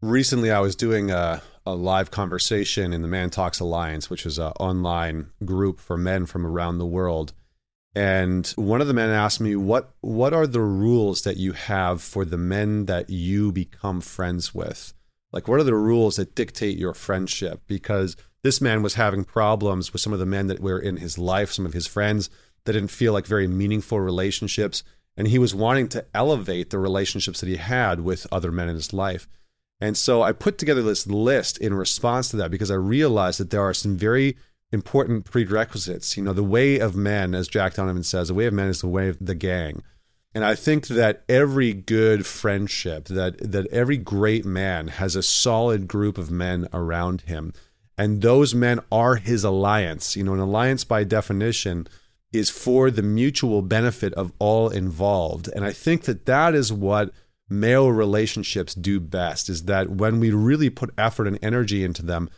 recently I was doing a, a live conversation in the Man Talks Alliance, which is an online group for men from around the world. And one of the men asked me, "What what are the rules that you have for the men that you become friends with? Like, what are the rules that dictate your friendship?" Because this man was having problems with some of the men that were in his life, some of his friends that didn't feel like very meaningful relationships, and he was wanting to elevate the relationships that he had with other men in his life. And so I put together this list in response to that because I realized that there are some very important prerequisites. You know, the way of men, as Jack Donovan says, the way of men is the way of the gang. And I think that every good friendship, that that every great man has a solid group of men around him. And those men are his alliance. You know, an alliance by definition is for the mutual benefit of all involved. And I think that that is what male relationships do best is that when we really put effort and energy into them,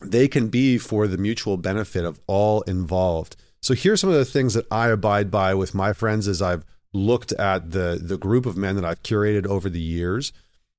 they can be for the mutual benefit of all involved. So here's some of the things that I abide by with my friends as I've looked at the the group of men that I've curated over the years.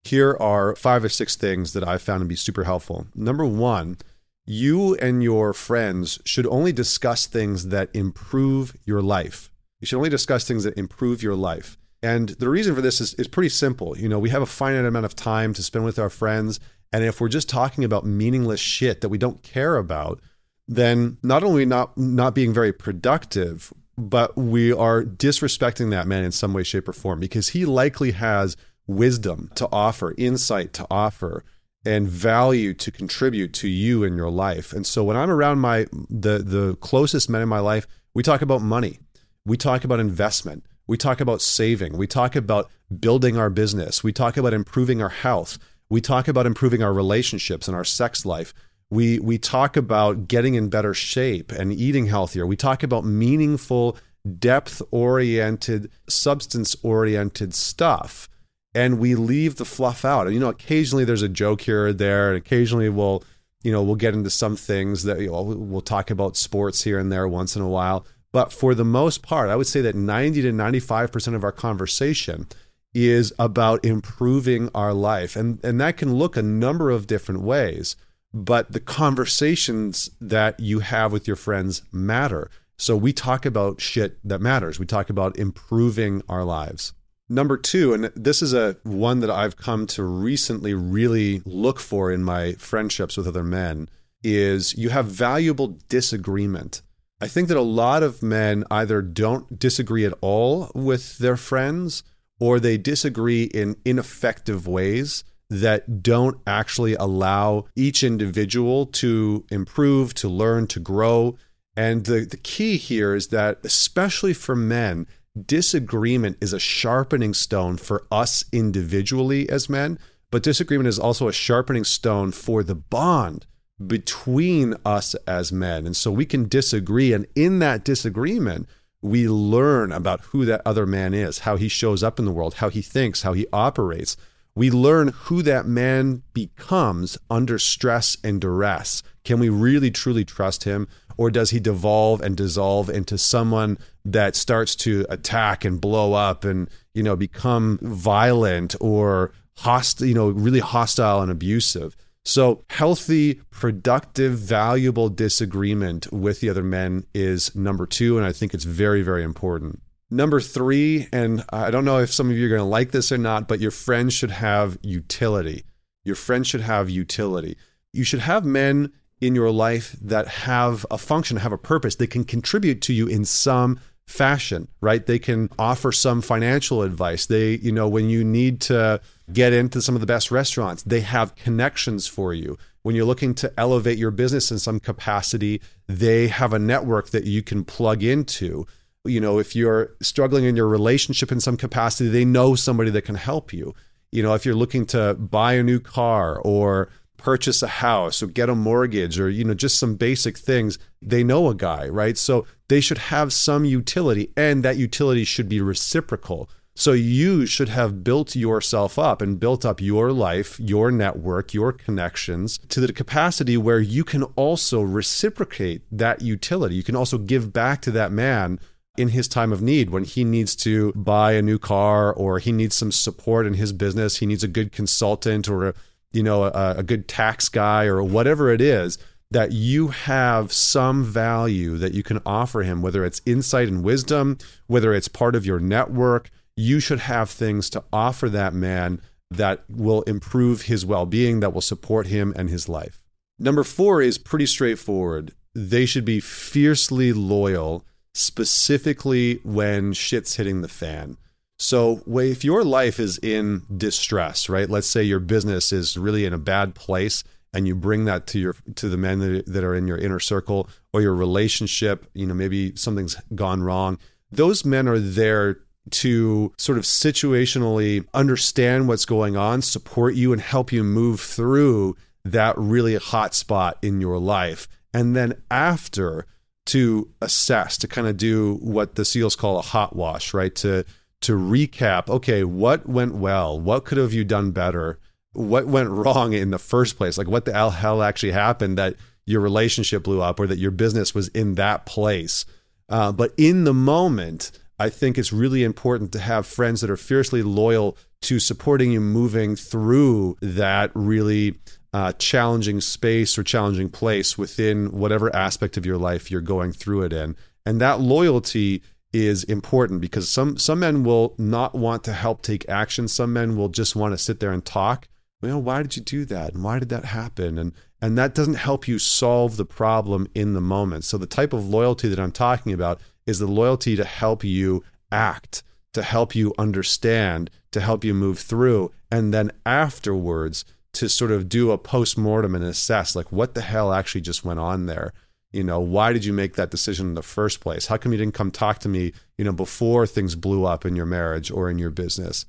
Here are five or six things that I've found to be super helpful. Number 1, you and your friends should only discuss things that improve your life. You should only discuss things that improve your life. And the reason for this is, is pretty simple. You know, we have a finite amount of time to spend with our friends. And if we're just talking about meaningless shit that we don't care about, then not only not not being very productive, but we are disrespecting that man in some way, shape, or form because he likely has wisdom to offer, insight to offer, and value to contribute to you in your life. And so when I'm around my the the closest men in my life, we talk about money. We talk about investment. We talk about saving. We talk about building our business. We talk about improving our health. We talk about improving our relationships and our sex life. We, we talk about getting in better shape and eating healthier. We talk about meaningful, depth oriented, substance oriented stuff. And we leave the fluff out. And, you know, occasionally there's a joke here or there. And occasionally we'll, you know, we'll get into some things that, you know, we'll talk about sports here and there once in a while. But for the most part, I would say that 90 to 95% of our conversation is about improving our life. And, and that can look a number of different ways, but the conversations that you have with your friends matter. So we talk about shit that matters. We talk about improving our lives. Number two, and this is a one that I've come to recently really look for in my friendships with other men, is you have valuable disagreement. I think that a lot of men either don't disagree at all with their friends or they disagree in ineffective ways that don't actually allow each individual to improve, to learn, to grow. And the, the key here is that, especially for men, disagreement is a sharpening stone for us individually as men, but disagreement is also a sharpening stone for the bond between us as men. And so we can disagree. And in that disagreement, we learn about who that other man is, how he shows up in the world, how he thinks, how he operates. We learn who that man becomes under stress and duress. Can we really truly trust him? Or does he devolve and dissolve into someone that starts to attack and blow up and, you know, become violent or hostile, you know, really hostile and abusive? So, healthy, productive, valuable disagreement with the other men is number two. And I think it's very, very important. Number three, and I don't know if some of you are going to like this or not, but your friends should have utility. Your friends should have utility. You should have men in your life that have a function, have a purpose, they can contribute to you in some fashion, right? They can offer some financial advice. They, you know, when you need to get into some of the best restaurants, they have connections for you. When you're looking to elevate your business in some capacity, they have a network that you can plug into. You know, if you're struggling in your relationship in some capacity, they know somebody that can help you. You know, if you're looking to buy a new car or purchase a house or get a mortgage or you know just some basic things they know a guy right so they should have some utility and that utility should be reciprocal so you should have built yourself up and built up your life your network your connections to the capacity where you can also reciprocate that utility. You can also give back to that man in his time of need when he needs to buy a new car or he needs some support in his business. He needs a good consultant or a you know, a, a good tax guy or whatever it is, that you have some value that you can offer him, whether it's insight and wisdom, whether it's part of your network, you should have things to offer that man that will improve his well being, that will support him and his life. Number four is pretty straightforward. They should be fiercely loyal, specifically when shit's hitting the fan. So, if your life is in distress, right? Let's say your business is really in a bad place and you bring that to your to the men that, that are in your inner circle or your relationship, you know, maybe something's gone wrong. Those men are there to sort of situationally understand what's going on, support you and help you move through that really hot spot in your life. And then after to assess, to kind of do what the SEALs call a hot wash, right? To to recap, okay, what went well? What could have you done better? What went wrong in the first place? Like what the hell actually happened that your relationship blew up or that your business was in that place? Uh, but in the moment, I think it's really important to have friends that are fiercely loyal to supporting you moving through that really uh, challenging space or challenging place within whatever aspect of your life you're going through it in. And that loyalty is important because some some men will not want to help take action. Some men will just want to sit there and talk. Well, why did you do that? And why did that happen? And and that doesn't help you solve the problem in the moment. So the type of loyalty that I'm talking about is the loyalty to help you act, to help you understand, to help you move through, and then afterwards to sort of do a post mortem and assess like what the hell actually just went on there? You know why did you make that decision in the first place? How come you didn't come talk to me you know before things blew up in your marriage or in your business?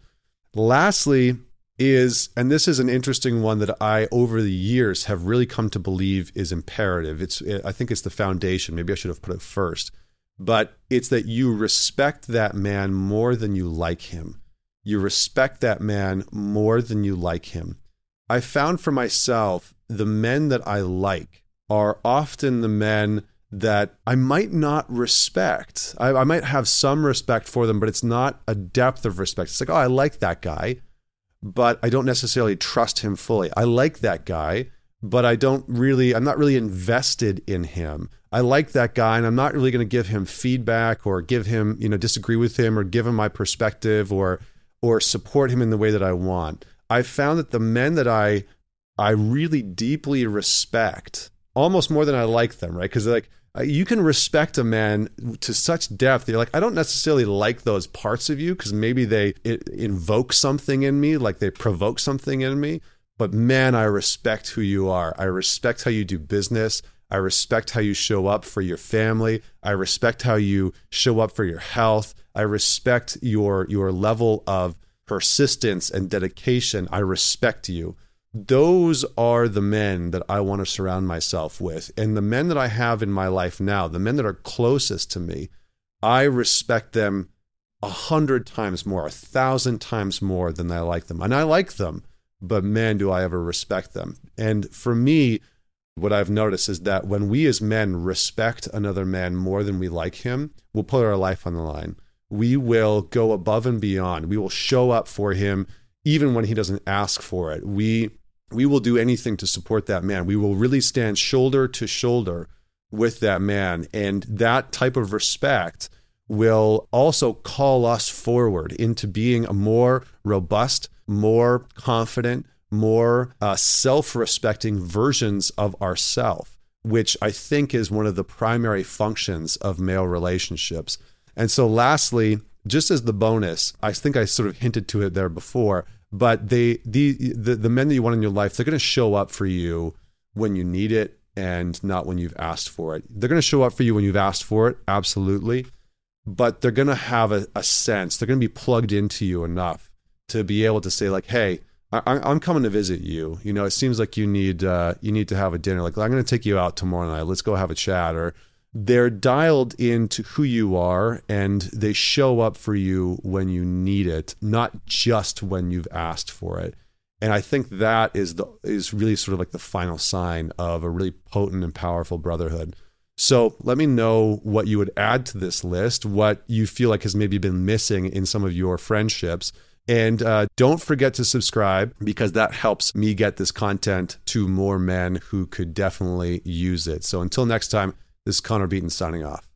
Lastly is and this is an interesting one that i over the years have really come to believe is imperative. It's i think it's the foundation. Maybe i should have put it first but it's that you respect that man more than you like him you respect that man more than you like him I found for myself the men that I like are often the men that I might not respect. I, I, might have some respect for them, but it's not a depth of respect. It's like, oh, I like that guy, but I don't necessarily trust him fully. I like that guy, but I don't really, I'm not really invested in him. I like that guy, and I'm not really going to give him feedback or give him, you know, disagree with him or give him my perspective or or support him in the way that I want. I've found that the men that I I really deeply respect, almost more than I like them, right? Because like uh, you can respect a man to such depth. You're like, I don't necessarily like those parts of you because maybe they invoke something in me, like they provoke something in me. But man, I respect who you are. I respect how you do business. I respect how you show up for your family. I respect how you show up for your health. I respect your your level of persistence and dedication. I respect you. Those are the men that I want to surround myself with. And the men that I have in my life now, the men that are closest to me, I respect them a hundred times more, a thousand times more than I like them. And I like them, but man, do I ever respect them. And for me, what I've noticed is that when we as men respect another man more than we like him, we'll put our life on the line we will go above and beyond. We will show up for him even when he doesn't ask for it. We we will do anything to support that man. We will really stand shoulder to shoulder with that man and that type of respect will also call us forward into being a more robust, more confident, more uh, self-respecting versions of ourself, which I think is one of the primary functions of male relationships. And so, lastly, just as the bonus, I think I sort of hinted to it there before, but they the the, the men that you want in your life, they're going to show up for you when you need it and not when you've asked for it. They're going to show up for you when you've asked for it, absolutely, but they're going to have a, a sense. They're going to be plugged into you enough to be able to say like, "Hey, I, am coming to visit you. You know, it seems like you need uh, you need to have a dinner. Like, I'm going to take you out tomorrow night. Let's go have a chat." Or they're dialed into who you are and they show up for you when you need it, not just when you've asked for it. And I think that is the is really sort of like the final sign of a really potent and powerful brotherhood. So let me know what you would add to this list, what you feel like has maybe been missing in some of your friendships. And uh, don't forget to subscribe because that helps me get this content to more men who could definitely use it. So until next time, this is Connor Beaton signing off.